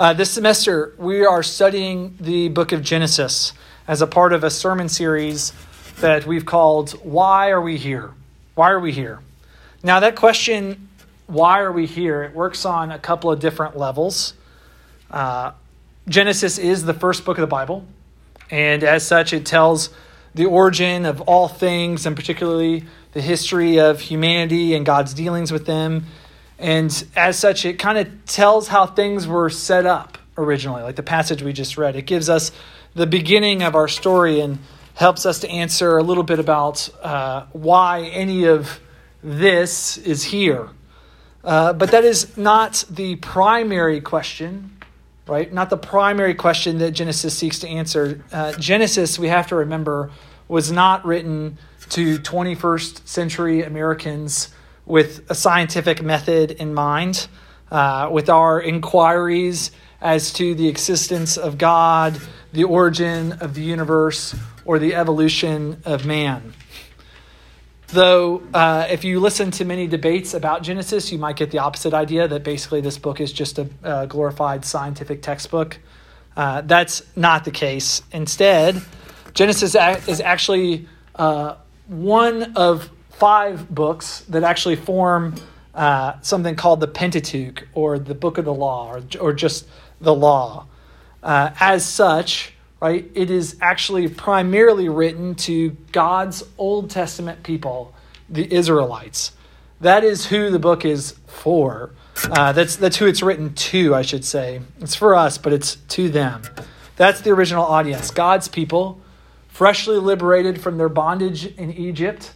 Uh, this semester, we are studying the book of Genesis as a part of a sermon series that we've called Why Are We Here? Why are we here? Now, that question, why are we here, it works on a couple of different levels. Uh, Genesis is the first book of the Bible, and as such, it tells the origin of all things, and particularly the history of humanity and God's dealings with them and as such, it kind of tells how things were set up originally, like the passage we just read. It gives us the beginning of our story and helps us to answer a little bit about uh, why any of this is here. Uh, but that is not the primary question, right? Not the primary question that Genesis seeks to answer. Uh, Genesis, we have to remember, was not written to 21st century Americans with a scientific method in mind, uh, with our inquiries as to the existence of God, the origin of the universe, or the evolution of man. Though, uh, if you listen to many debates about Genesis, you might get the opposite idea that basically this book is just a, a glorified scientific textbook. Uh, that's not the case. Instead, Genesis is actually uh, one of five books that actually form uh, something called the Pentateuch or the Book of the Law or, or just the Law. Uh, as such, right, it is actually primarily written to God's Old Testament people, the Israelites. That is who the book is for. Uh, that's, that's who it's written to, I should say. It's for us, but it's to them. That's the original audience. God's people, freshly liberated from their bondage in Egypt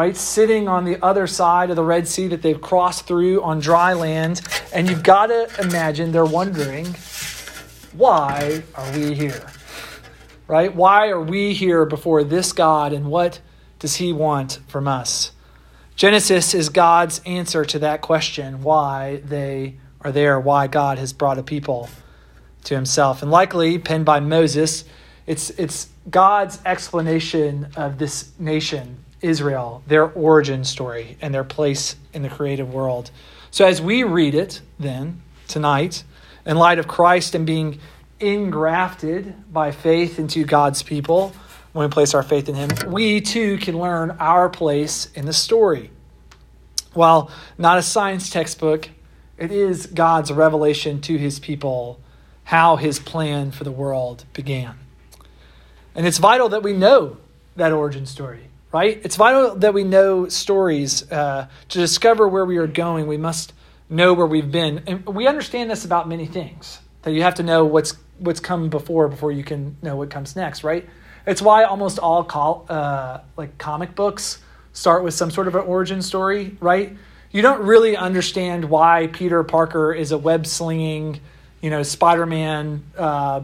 right? Sitting on the other side of the Red Sea that they've crossed through on dry land. And you've got to imagine they're wondering, why are we here? Right? Why are we here before this God and what does he want from us? Genesis is God's answer to that question why they are there, why God has brought a people to himself. And likely, penned by Moses, it's, it's God's explanation of this nation Israel, their origin story, and their place in the creative world. So, as we read it then tonight, in light of Christ and being ingrafted by faith into God's people, when we place our faith in Him, we too can learn our place in the story. While not a science textbook, it is God's revelation to His people how His plan for the world began. And it's vital that we know that origin story right? It's vital that we know stories. Uh, to discover where we are going, we must know where we've been. And we understand this about many things, that you have to know what's, what's come before before you can know what comes next, right? It's why almost all call, uh, like comic books start with some sort of an origin story, right? You don't really understand why Peter Parker is a web slinging, you know, Spider Man uh,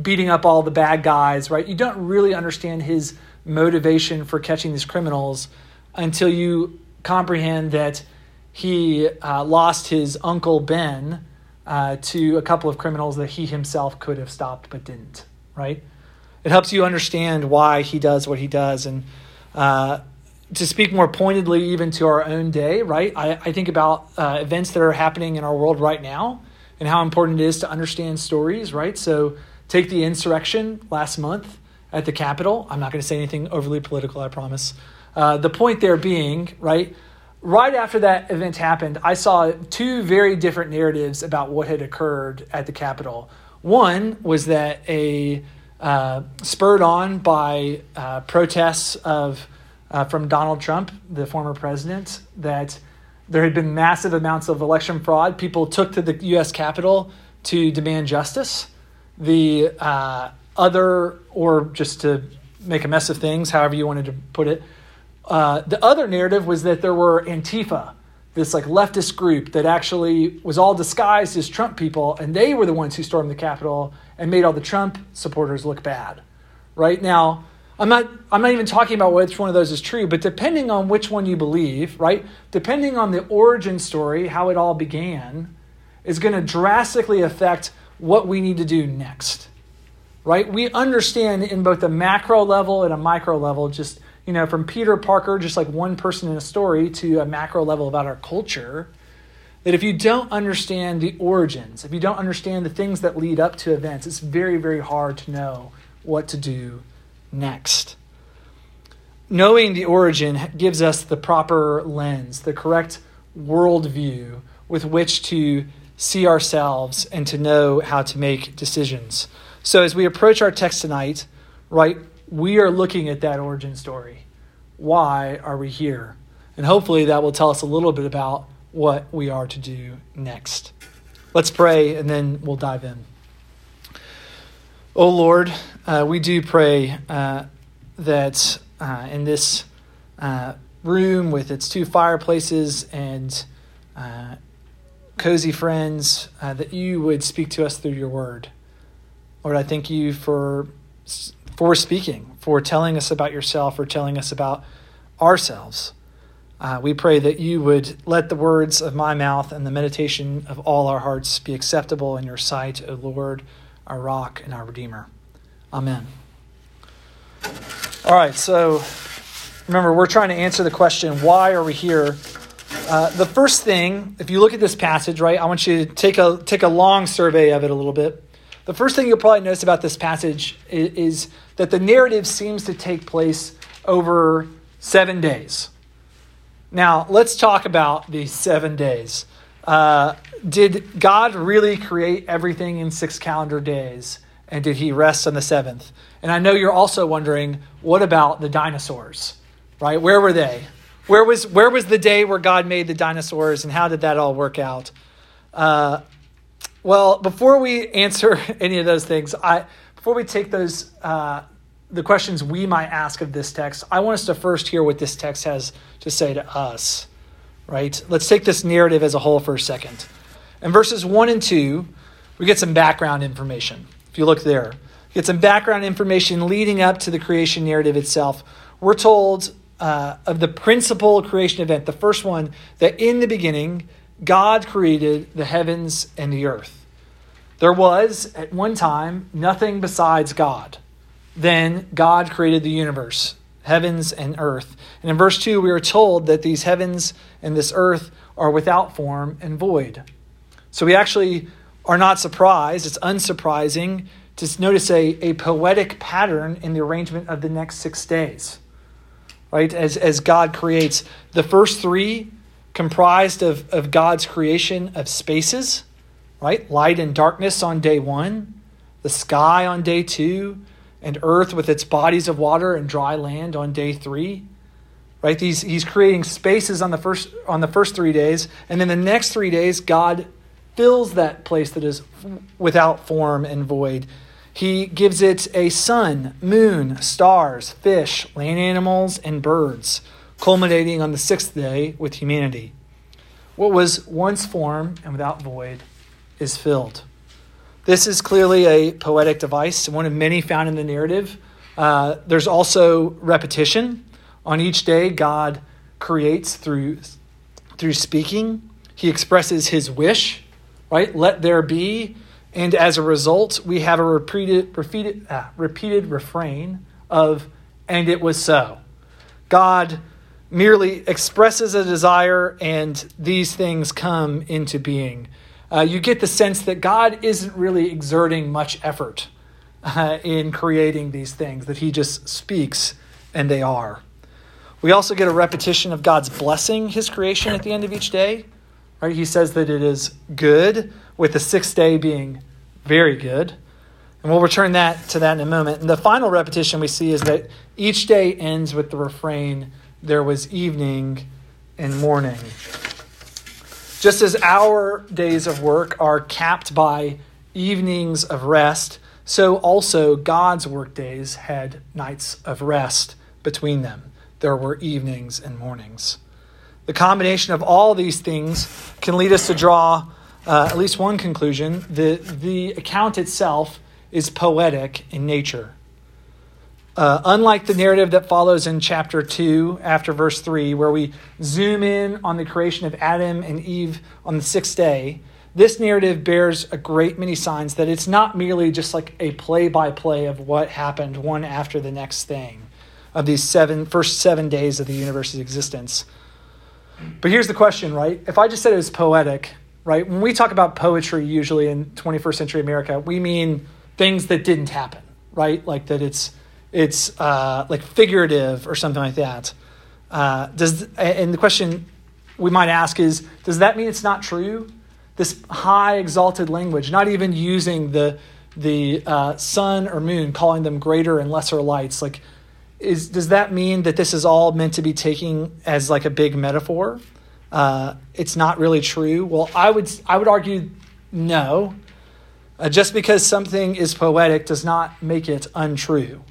beating up all the bad guys, right? You don't really understand his motivation for catching these criminals until you comprehend that he uh, lost his uncle Ben uh, to a couple of criminals that he himself could have stopped but didn't, right? It helps you understand why he does what he does. And uh, to speak more pointedly, even to our own day, right? I, I think about uh, events that are happening in our world right now and how important it is to understand stories, right? So take the insurrection last month at the Capitol. I'm not going to say anything overly political, I promise. Uh, the point there being, right, right after that event happened, I saw two very different narratives about what had occurred at the Capitol. One was that a uh, spurred on by uh, protests of uh, from Donald Trump, the former president, that there had been massive amounts of election fraud. People took to the U.S. Capitol to demand justice. The uh, other, or just to make a mess of things, however you wanted to put it. Uh, the other narrative was that there were Antifa, this like leftist group that actually was all disguised as Trump people, and they were the ones who stormed the Capitol and made all the Trump supporters look bad. Right now, I'm not I'm not even talking about which one of those is true, but depending on which one you believe, right? Depending on the origin story, how it all began, is going to drastically affect what we need to do next right? We understand in both a macro level and a micro level, just, you know, from Peter Parker, just like one person in a story, to a macro level about our culture, that if you don't understand the origins, if you don't understand the things that lead up to events, it's very, very hard to know what to do next. Knowing the origin gives us the proper lens, the correct worldview with which to see ourselves and to know how to make decisions. So, as we approach our text tonight, right, we are looking at that origin story. Why are we here? And hopefully that will tell us a little bit about what we are to do next. Let's pray and then we'll dive in. Oh Lord, uh, we do pray uh, that uh, in this uh, room with its two fireplaces and uh, cozy friends, uh, that you would speak to us through your word. Lord, I thank you for for speaking, for telling us about yourself, for telling us about ourselves. Uh, we pray that you would let the words of my mouth and the meditation of all our hearts be acceptable in your sight, O Lord, our rock and our Redeemer. Amen. All right, so remember, we're trying to answer the question why are we here? Uh, the first thing, if you look at this passage, right, I want you to take a, take a long survey of it a little bit. The first thing you'll probably notice about this passage is, is that the narrative seems to take place over seven days. Now, let's talk about these seven days. Uh, did God really create everything in six calendar days? And did he rest on the seventh? And I know you're also wondering, what about the dinosaurs? Right? Where were they? Where was, where was the day where God made the dinosaurs and how did that all work out? Uh, well, before we answer any of those things, I, before we take those, uh, the questions we might ask of this text, I want us to first hear what this text has to say to us, right? Let's take this narrative as a whole for a second. In verses 1 and 2, we get some background information. If you look there, we get some background information leading up to the creation narrative itself. We're told uh, of the principal creation event, the first one, that in the beginning, God created the heavens and the earth. There was, at one time, nothing besides God. Then God created the universe, heavens and earth. And in verse 2, we are told that these heavens and this earth are without form and void. So we actually are not surprised. It's unsurprising to notice a, a poetic pattern in the arrangement of the next six days. Right? As, as God creates. The first three comprised of, of God's creation of spaces, right? Light and darkness on day one, the sky on day two, and earth with its bodies of water and dry land on day three. Right? These, he's creating spaces on the first on the first three days, and then the next three days, God fills that place that is without form and void. He gives it a sun, moon, stars, fish, land animals, and birds, culminating on the sixth day with humanity. What was once form and without void is filled. This is clearly a poetic device, one of many found in the narrative. Uh, there's also repetition. On each day, God creates through, through speaking. He expresses his wish, right? Let there be. And as a result, we have a repeated, repeated, uh, repeated refrain of, and it was so. God merely expresses a desire, and these things come into being uh, you get the sense that God isn't really exerting much effort uh, in creating these things, that He just speaks and they are. We also get a repetition of God's blessing His creation at the end of each day. Right? He says that it is good, with the sixth day being very good. And we'll return that to that in a moment. And the final repetition we see is that each day ends with the refrain, there was evening and morning. Just as our days of work are capped by evenings of rest, so also God's work days had nights of rest between them. There were evenings and mornings. The combination of all these things can lead us to draw uh, at least one conclusion. The, the account itself is poetic in nature. Uh, unlike the narrative that follows in chapter 2 after verse 3, where we zoom in on the creation of Adam and Eve on the sixth day, this narrative bears a great many signs that it's not merely just like a play by play of what happened one after the next thing of these seven first seven days of the universe's existence. But here's the question, right? If I just said it was poetic, right? When we talk about poetry, usually in 21st century America, we mean things that didn't happen, right? Like that it's it's uh, like figurative or something like that. Uh, does and the question we might ask is, does that mean it's not true? This high exalted language, not even using the the uh, sun or moon, calling them greater and lesser lights, like is does that mean that this is all meant to be taken as like a big metaphor? Uh, it's not really true. Well, I would I would argue no. Uh, just because something is poetic does not make it untrue,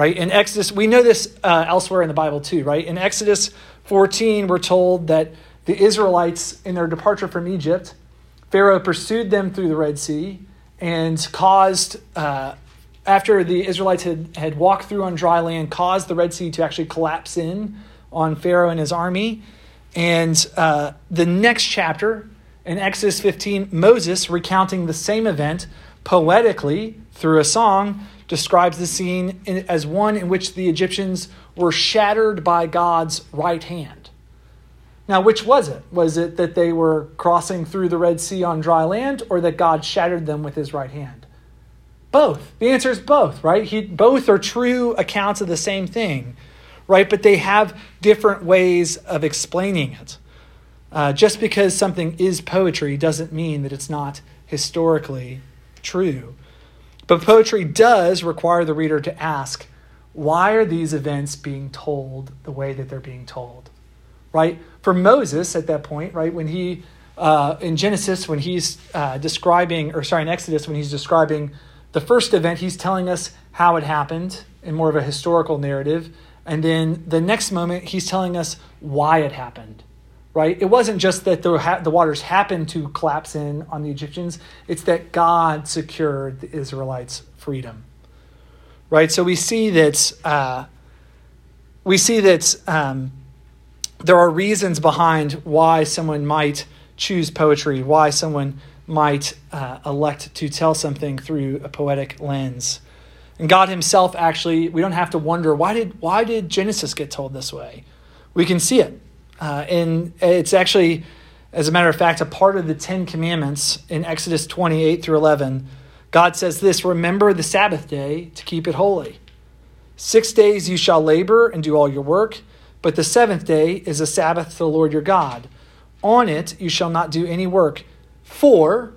right? In Exodus, we know this uh, elsewhere in the Bible too, right? In Exodus 14, we're told that the Israelites, in their departure from Egypt, Pharaoh pursued them through the Red Sea and caused uh, after the Israelites had, had walked through on dry land, caused the Red Sea to actually collapse in on Pharaoh and his army. And uh, the next chapter, in Exodus 15, Moses, recounting the same event poetically through a song, describes the scene in, as one in which the Egyptians were shattered by God's right hand. Now, which was it? Was it that they were crossing through the Red Sea on dry land, or that God shattered them with his right hand? Both. The answer is both, right? He, both are true accounts of the same thing, right? But they have different ways of explaining it. Uh, just because something is poetry doesn't mean that it's not historically true. But poetry does require the reader to ask, why are these events being told the way that they're being told? Right? For Moses at that point, right, when he, uh, in Genesis, when he's uh, describing, or sorry, in Exodus, when he's describing the first event, he's telling us how it happened in more of a historical narrative. And then the next moment, he's telling us why it happened, right? It wasn't just that the, ha- the waters happened to collapse in on the Egyptians, it's that God secured the Israelites' freedom, right? So we see that, uh, we see that um, there are reasons behind why someone might choose poetry, why someone might uh, elect to tell something through a poetic lens. And God Himself actually, we don't have to wonder why did why did Genesis get told this way? We can see it, uh, and it's actually, as a matter of fact, a part of the Ten Commandments in Exodus twenty eight through eleven. God says this: Remember the Sabbath day to keep it holy. Six days you shall labor and do all your work, but the seventh day is a Sabbath to the Lord your God. On it you shall not do any work for,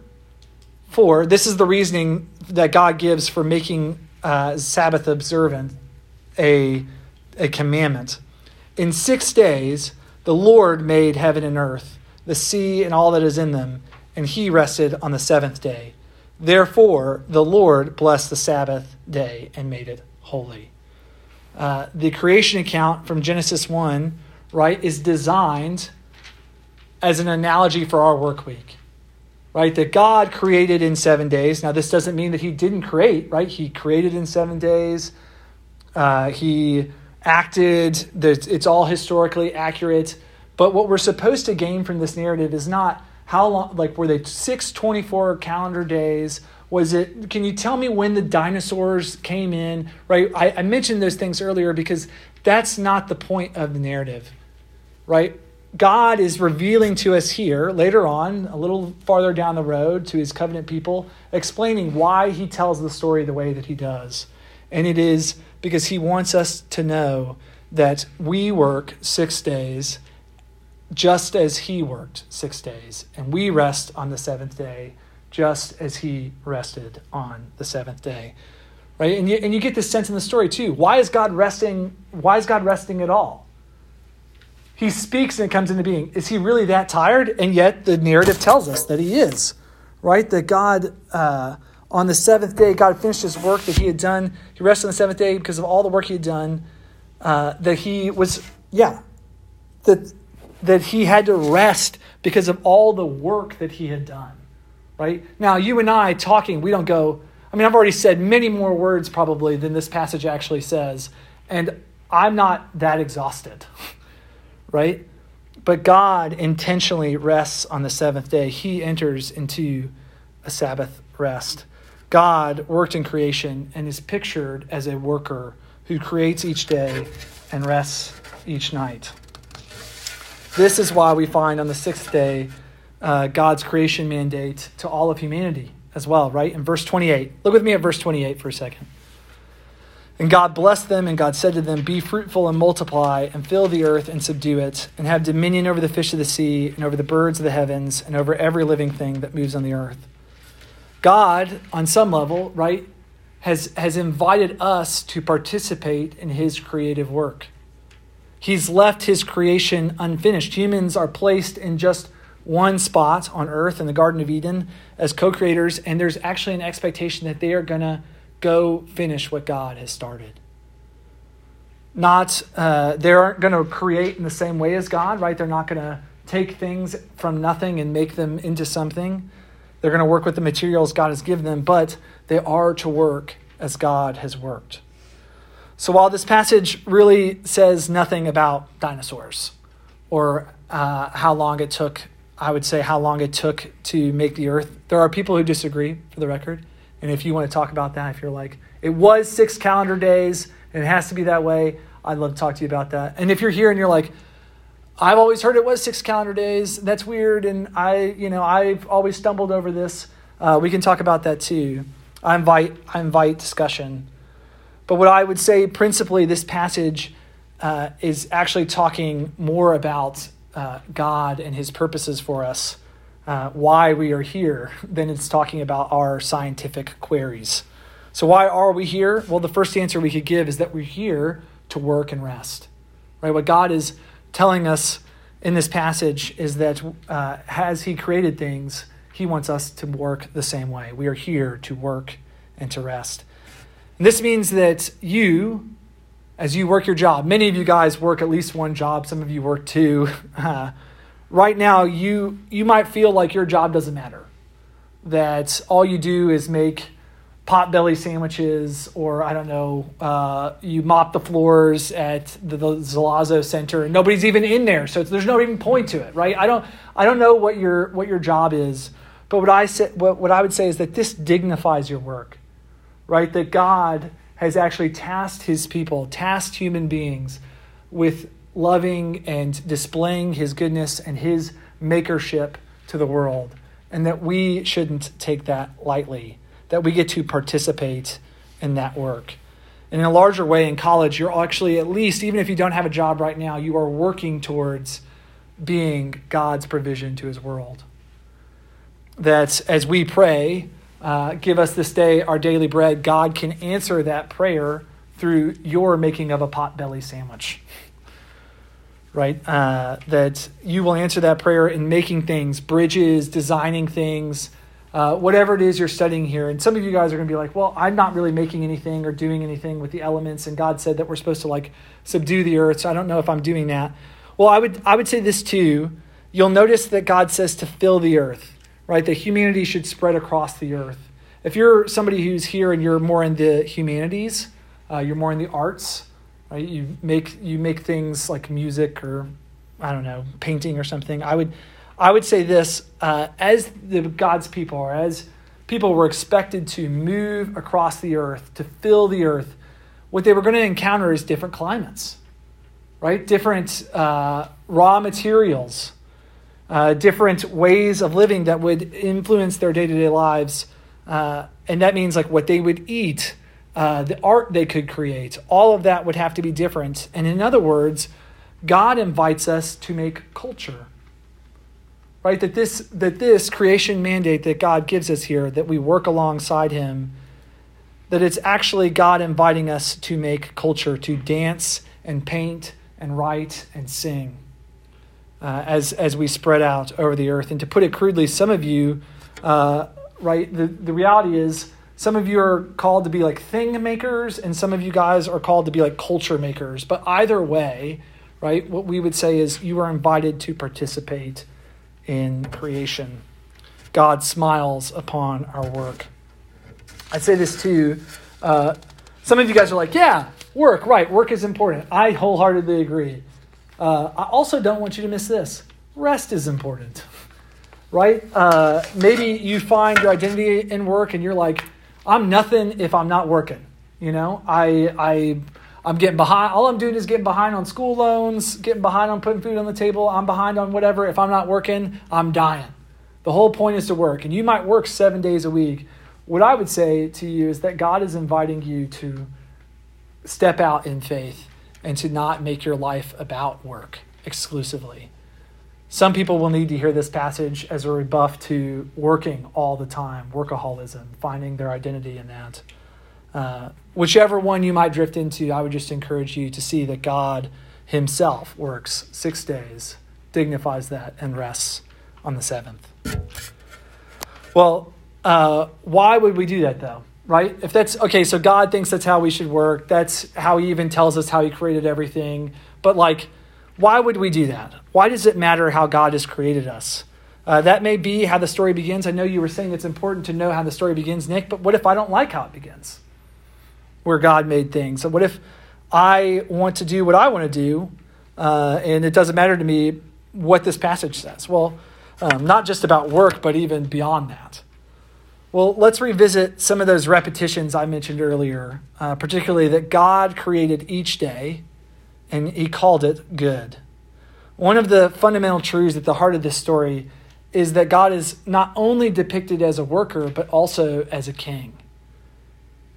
for this is the reasoning that God gives for making uh, Sabbath observant a, a commandment. In six days, the Lord made heaven and earth, the sea and all that is in them, and he rested on the seventh day. Therefore, the Lord blessed the Sabbath day and made it holy. Uh, the creation account from Genesis 1, right, is designed as an analogy for our work week right? That God created in seven days. Now, this doesn't mean that He didn't create, right? He created in seven days. Uh, he acted. That it's all historically accurate. But what we're supposed to gain from this narrative is not how long, like, were they six 24 calendar days? Was it, can you tell me when the dinosaurs came in, right? I, I mentioned those things earlier because that's not the point of the narrative, right? God is revealing to us here later on, a little farther down the road to his covenant people, explaining why he tells the story the way that he does. And it is because he wants us to know that we work six days just as he worked six days, and we rest on the seventh day just as he rested on the seventh day. Right? And you, and you get this sense in the story too. Why is God resting? Why is God resting at all? He speaks and comes into being. Is he really that tired? And yet the narrative tells us that he is, right? That God, uh, on the seventh day, God finished his work that he had done. He rested on the seventh day because of all the work he had done. Uh, that he was, yeah, that, that he had to rest because of all the work that he had done, right? Now, you and I talking, we don't go, I mean, I've already said many more words probably than this passage actually says. And I'm not that exhausted. right? But God intentionally rests on the seventh day. He enters into a Sabbath rest. God worked in creation and is pictured as a worker who creates each day and rests each night. This is why we find on the sixth day uh, God's creation mandate to all of humanity as well, right? In verse 28. Look with me at verse 28 for a second. And God blessed them, and God said to them, Be fruitful and multiply, and fill the earth and subdue it, and have dominion over the fish of the sea, and over the birds of the heavens, and over every living thing that moves on the earth. God, on some level, right, has, has invited us to participate in his creative work. He's left his creation unfinished. Humans are placed in just one spot on earth in the Garden of Eden as co creators, and there's actually an expectation that they are going to go finish what God has started. Not, uh, they aren't going to create in the same way as God, right? They're not going to take things from nothing and make them into something. They're going to work with the materials God has given them, but they are to work as God has worked. So while this passage really says nothing about dinosaurs or uh, how long it took, I would say how long it took to make the earth, there are people who disagree, for the record. And if you want to talk about that, if you're like, it was six calendar days and it has to be that way, I'd love to talk to you about that. And if you're here and you're like, I've always heard it was six calendar days, that's weird, and I, you know, I've always stumbled over this. Uh, we can talk about that too. I invite, I invite discussion. But what I would say, principally, this passage uh, is actually talking more about uh, God and His purposes for us uh, why we are here than it's talking about our scientific queries. So, why are we here? Well, the first answer we could give is that we're here to work and rest. Right? What God is telling us in this passage is that uh, as He created things, He wants us to work the same way. We are here to work and to rest. And this means that you, as you work your job, many of you guys work at least one job, some of you work two. Uh, right now you you might feel like your job doesn't matter that all you do is make potbelly sandwiches or i don't know uh, you mop the floors at the, the Zelazo center. And nobody's even in there so there's no even point to it right? I don't i don't know what your what your job is but what i say what, what i would say is that this dignifies your work right? That god has actually tasked his people tasked human beings with loving and displaying his goodness and his makership to the world. And that we shouldn't take that lightly, that we get to participate in that work. And in a larger way, in college, you're actually, at least, even if you don't have a job right now, you are working towards being God's provision to his world. That as we pray, uh, give us this day our daily bread, God can answer that prayer through your making of a potbelly sandwich right? Uh, that you will answer that prayer in making things, bridges, designing things, uh, whatever it is you're studying here. And some of you guys are going to be like, well, I'm not really making anything or doing anything with the elements. And God said that we're supposed to like subdue the earth. So I don't know if I'm doing that. Well, I would, I would say this too. You'll notice that God says to fill the earth, right? That humanity should spread across the earth. If you're somebody who's here and you're more in the humanities, uh, you're more in the arts, Right? You make you make things like music or I don't know painting or something. I would I would say this uh, as the God's people or as people were expected to move across the earth to fill the earth. What they were going to encounter is different climates, right? Different uh, raw materials, uh, different ways of living that would influence their day to day lives. Uh, and that means like what they would eat, uh, the art they could create, all of that would have to be different. And in other words, God invites us to make culture. Right? That this, that this creation mandate that God gives us here, that we work alongside Him, that it's actually God inviting us to make culture, to dance and paint and write and sing uh, as, as we spread out over the earth. And to put it crudely, some of you, uh, right, the, the reality is, some of you are called to be like thing makers, and some of you guys are called to be like culture makers. But either way, right, what we would say is you are invited to participate in creation. God smiles upon our work. I say this too. Uh, some of you guys are like, yeah, work, right, work is important. I wholeheartedly agree. Uh, I also don't want you to miss this rest is important, right? Uh, maybe you find your identity in work and you're like, I'm nothing if I'm not working. You know, I I I'm getting behind. All I'm doing is getting behind on school loans, getting behind on putting food on the table. I'm behind on whatever. If I'm not working, I'm dying. The whole point is to work. And you might work seven days a week. What I would say to you is that God is inviting you to step out in faith and to not make your life about work exclusively. Some people will need to hear this passage as a rebuff to working all the time, workaholism, finding their identity in that. Uh, whichever one you might drift into, I would just encourage you to see that God Himself works six days, dignifies that, and rests on the seventh. Well, uh, why would we do that though? Right? If that's okay, so God thinks that's how we should work. That's how He even tells us how He created everything. But like, why would we do that? Why does it matter how God has created us? Uh, that may be how the story begins. I know you were saying it's important to know how the story begins, Nick, but what if I don't like how it begins? Where God made things. So, what if I want to do what I want to do, uh, and it doesn't matter to me what this passage says? Well, um, not just about work, but even beyond that. Well, let's revisit some of those repetitions I mentioned earlier, uh, particularly that God created each day and he called it good. One of the fundamental truths at the heart of this story is that God is not only depicted as a worker, but also as a king.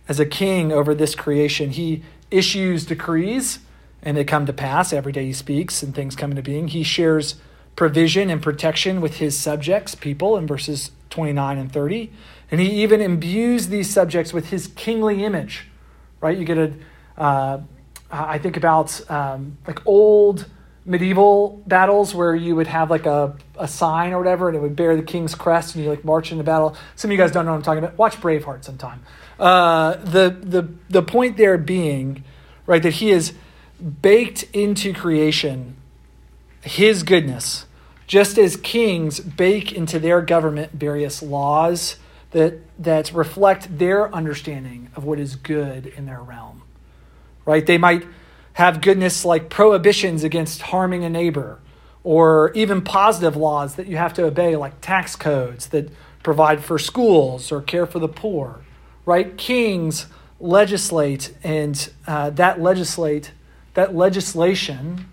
As a king over this creation, he issues decrees and they come to pass. Every day he speaks and things come into being. He shares provision and protection with his subjects, people, in verses 29 and 30. And he even imbues these subjects with his kingly image, right? You get a, uh, I think about um, like old medieval battles where you would have like a, a sign or whatever and it would bear the king's crest and you like march into battle. Some of you guys don't know what I'm talking about. Watch Braveheart sometime. Uh, the, the, the point there being, right, that he is baked into creation his goodness, just as kings bake into their government various laws that, that reflect their understanding of what is good in their realm. Right? They might have goodness like prohibitions against harming a neighbor, or even positive laws that you have to obey, like tax codes that provide for schools or care for the poor. Right? Kings legislate, and uh, that legislate that legislation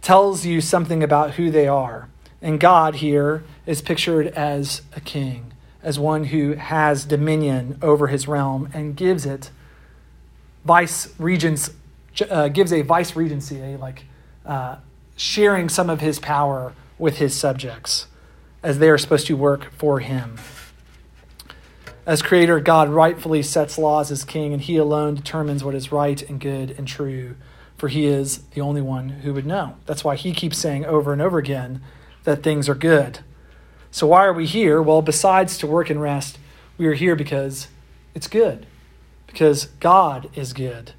tells you something about who they are. And God here is pictured as a king, as one who has dominion over his realm and gives it vice regents, uh, gives a vice regency, a like uh, sharing some of his power with his subjects, as they are supposed to work for him. As creator, God rightfully sets laws as king, and he alone determines what is right and good and true for he is the only one who would know. That's why he keeps saying over and over again that things are good. So, why are we here? Well, besides to work and rest, we are here because it's good, because God is good.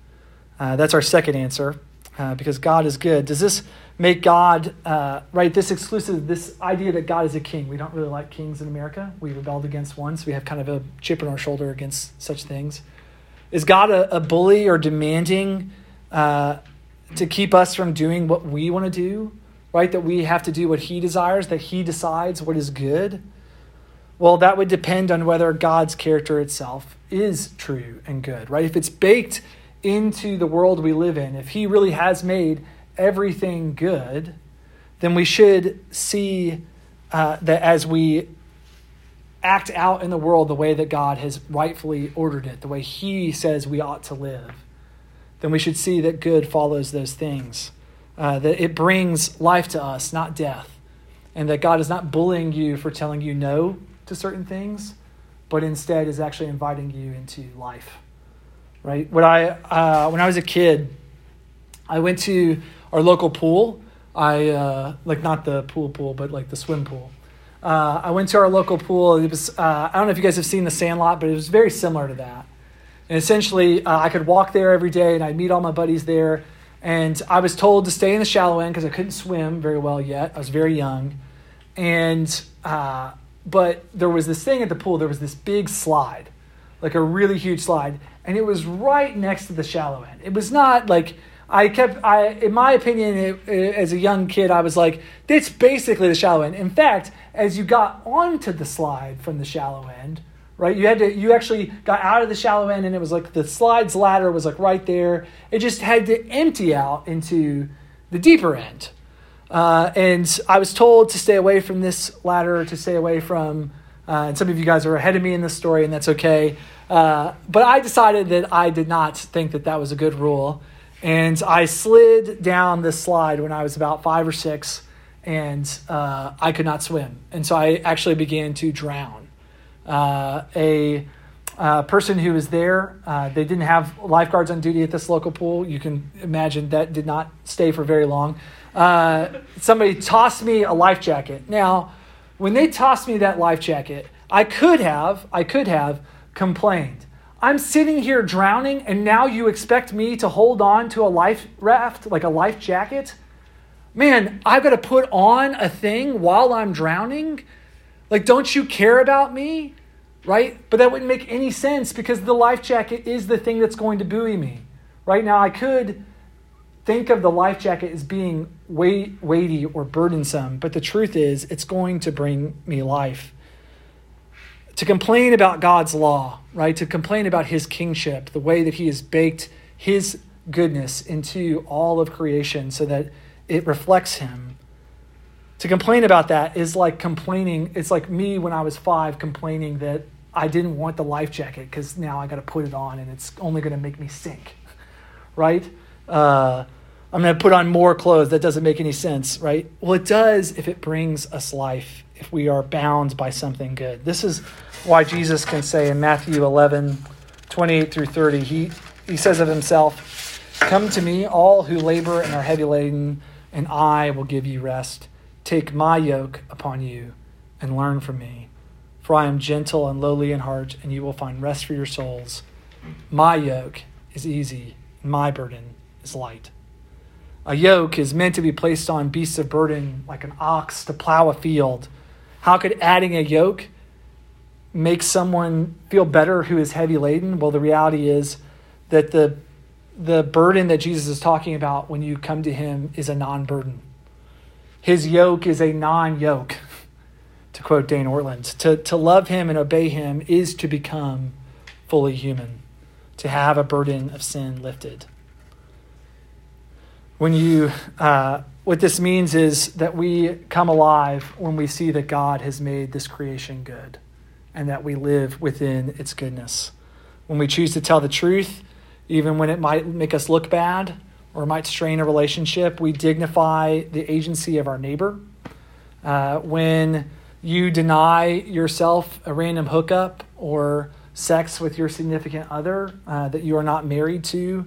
Uh, that's our second answer, uh, because God is good. Does this make God, uh, right, this exclusive, this idea that God is a king? We don't really like kings in America. We rebelled against one, so we have kind of a chip on our shoulder against such things. Is God a, a bully or demanding? uh, to keep us from doing what we want to do, right? That we have to do what He desires, that He decides what is good. Well, that would depend on whether God's character itself is true and good, right? If it's baked into the world we live in, if He really has made everything good, then we should see uh, that as we act out in the world the way that God has rightfully ordered it, the way He says we ought to live then we should see that good follows those things. Uh, that it brings life to us, not death. And that God is not bullying you for telling you no to certain things, but instead is actually inviting you into life. Right? When I, uh, when I was a kid, I went to our local pool. I, uh, like, not the pool pool, but like the swim pool. Uh, I went to our local pool. It was, uh, I don't know if you guys have seen the Sandlot, but it was very similar to that. And essentially, uh, I could walk there every day and I'd meet all my buddies there. And I was told to stay in the shallow end because I couldn't swim very well yet. I was very young. And, uh, but there was this thing at the pool, there was this big slide, like a really huge slide. And it was right next to the shallow end. It was not like, I kept, I, in my opinion, it, it, as a young kid, I was like, it's basically the shallow end. In fact, as you got onto the slide from the shallow end, right? You had to you actually got out of the shallow end and it was like the slides ladder was like right there. It just had to empty out into the deeper end. Uh, and I was told to stay away from this ladder, to stay away from, uh, and some of you guys are ahead of me in this story, and that's okay. Uh, but I decided that I did not think that that was a good rule. And I slid down this slide when I was about five or six, and uh, I could not swim. And so I actually began to drown. Uh, a uh, person who was there, uh, they didn't have lifeguards on duty at this local pool. You can imagine that did not stay for very long. Somebody tossed me a life jacket. Now, when they tossed me that life jacket, I could have, I could have complained. I'm sitting here drowning, and now you expect me to hold on to a life raft, like a life jacket? Man, I've got to put on a thing while I'm drowning? Like, don't you care about me? Right? But that wouldn't make any sense because the life jacket is the thing that's going to buoy me. Right now, I could think of the life jacket as being weight, weighty or burdensome, but the truth is, it's going to bring me life to complain about God's law, right? To complain about his kingship, the way that he has baked his goodness into all of creation so that it reflects him. To complain about that is like complaining, it's like me when I was five complaining that I didn't want the life jacket because now I got to put it on and it's only going to make me sink, right? Uh, I'm going to put on more clothes. That doesn't make any sense, right? Well, it does if it brings us life, if we are bound by something good. This is why Jesus can say in Matthew 11, 28 through 30, he, he says of himself, Come to me, all who labor and are heavy laden, and I will give you rest. Take my yoke upon you and learn from me. For I am gentle and lowly in heart, and you will find rest for your souls. My yoke is easy, and my burden is light. A yoke is meant to be placed on beasts of burden, like an ox to plow a field. How could adding a yoke make someone feel better who is heavy laden? Well, the reality is that the the burden that Jesus is talking about when you come to him is a non-burden. His yoke is a non-yoke, to quote Dane Ortlund. To, to love him and obey him is to become fully human, to have a burden of sin lifted. When you, uh, what this means is that we come alive when we see that God has made this creation good and that we live within its goodness. When we choose to tell the truth, even when it might make us look bad or might strain a relationship, we dignify the agency of our neighbor. Uh, when you deny yourself a random hookup or sex with your significant other uh, that you are not married to,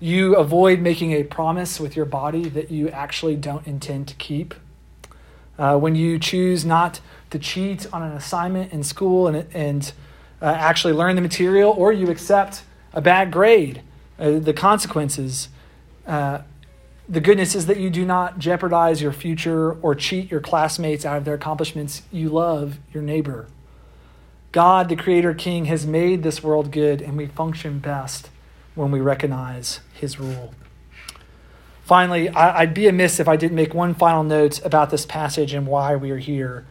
you avoid making a promise with your body that you actually don't intend to keep. Uh, when you choose not to cheat on an assignment in school and, and uh, actually learn the material, or you accept a bad grade, uh, the consequences. Uh, the goodness is that you do not jeopardize your future or cheat your classmates out of their accomplishments. You love your neighbor. God, the Creator King, has made this world good, and we function best when we recognize His rule. Finally, I'd be amiss if I didn't make one final note about this passage and why we are here.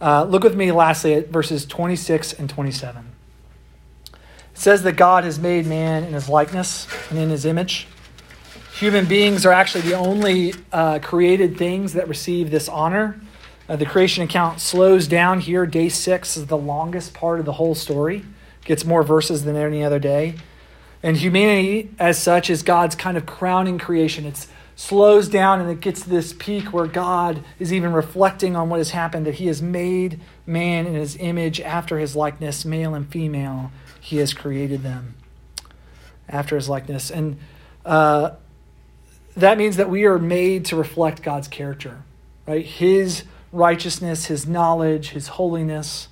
Uh, look with me lastly at verses 26 and 27. It says that God has made man in his likeness and in his image. Human beings are actually the only uh, created things that receive this honor. Uh, the creation account slows down here. Day six is the longest part of the whole story, gets more verses than any other day. And humanity, as such, is God's kind of crowning creation. It's slows down and it gets to this peak where God is even reflecting on what has happened that he has made man in his image after his likeness, male and female. He has created them after his likeness. And uh, that means that we are made to reflect God's character, right? His righteousness, his knowledge, his holiness.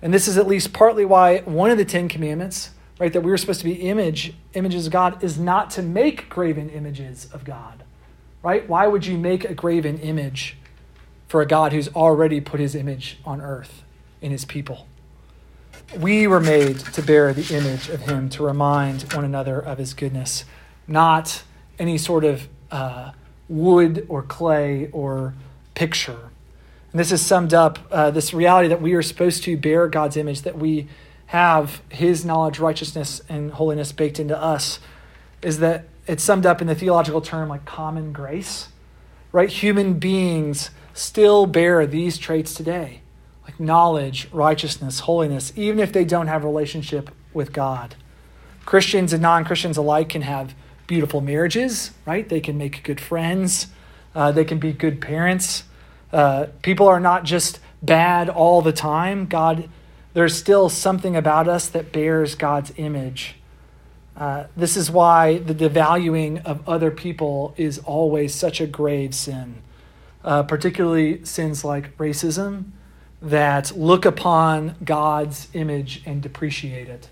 And this is at least partly why one of the Ten Commandments, right, that we are supposed to be image, images of God, is not to make graven images of God right? Why would you make a graven image for a God who's already put his image on earth in his people? We were made to bear the image of him, to remind one another of his goodness, not any sort of uh, wood or clay or picture. And this is summed up uh, this reality that we are supposed to bear God's image, that we have his knowledge, righteousness, and holiness baked into us is that it's summed up in the theological term like common grace, right? Human beings still bear these traits today, like knowledge, righteousness, holiness, even if they don't have a relationship with God. Christians and non Christians alike can have beautiful marriages, right? They can make good friends, uh, they can be good parents. Uh, people are not just bad all the time. God, there's still something about us that bears God's image. Uh, this is why the devaluing of other people is always such a grave sin, uh, particularly sins like racism that look upon God's image and depreciate it.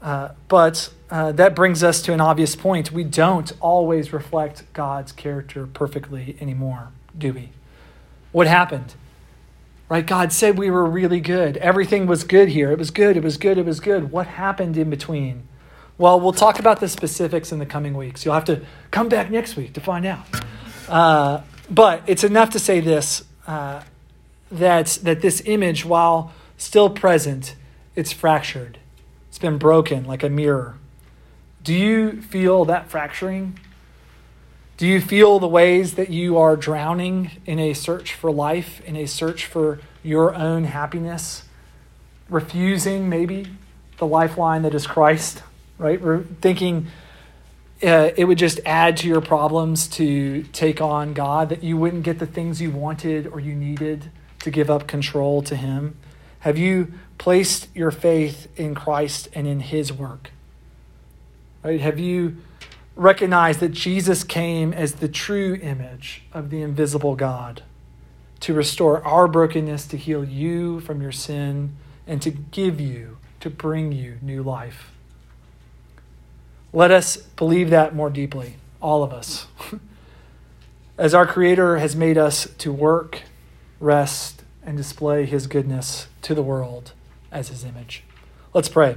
Uh, but uh, that brings us to an obvious point. We don't always reflect God's character perfectly anymore, do we? What happened? Right? God said we were really good. Everything was good here. It was good. It was good. It was good. What happened in between? Well, we'll talk about the specifics in the coming weeks. You'll have to come back next week to find out. Uh, but it's enough to say this uh, that, that this image, while still present, it's fractured. It's been broken like a mirror. Do you feel that fracturing? Do you feel the ways that you are drowning in a search for life, in a search for your own happiness? Refusing, maybe, the lifeline that is Christ, right? We're thinking uh, it would just add to your problems to take on God, that you wouldn't get the things you wanted or you needed to give up control to Him. Have you placed your faith in Christ and in His work? Right? Have you recognized that Jesus came as the true image of the invisible God to restore our brokenness, to heal you from your sin, and to give you, to bring you new life? Let us believe that more deeply, all of us. As our Creator has made us to work, rest, and display His goodness to the world as His image. Let's pray.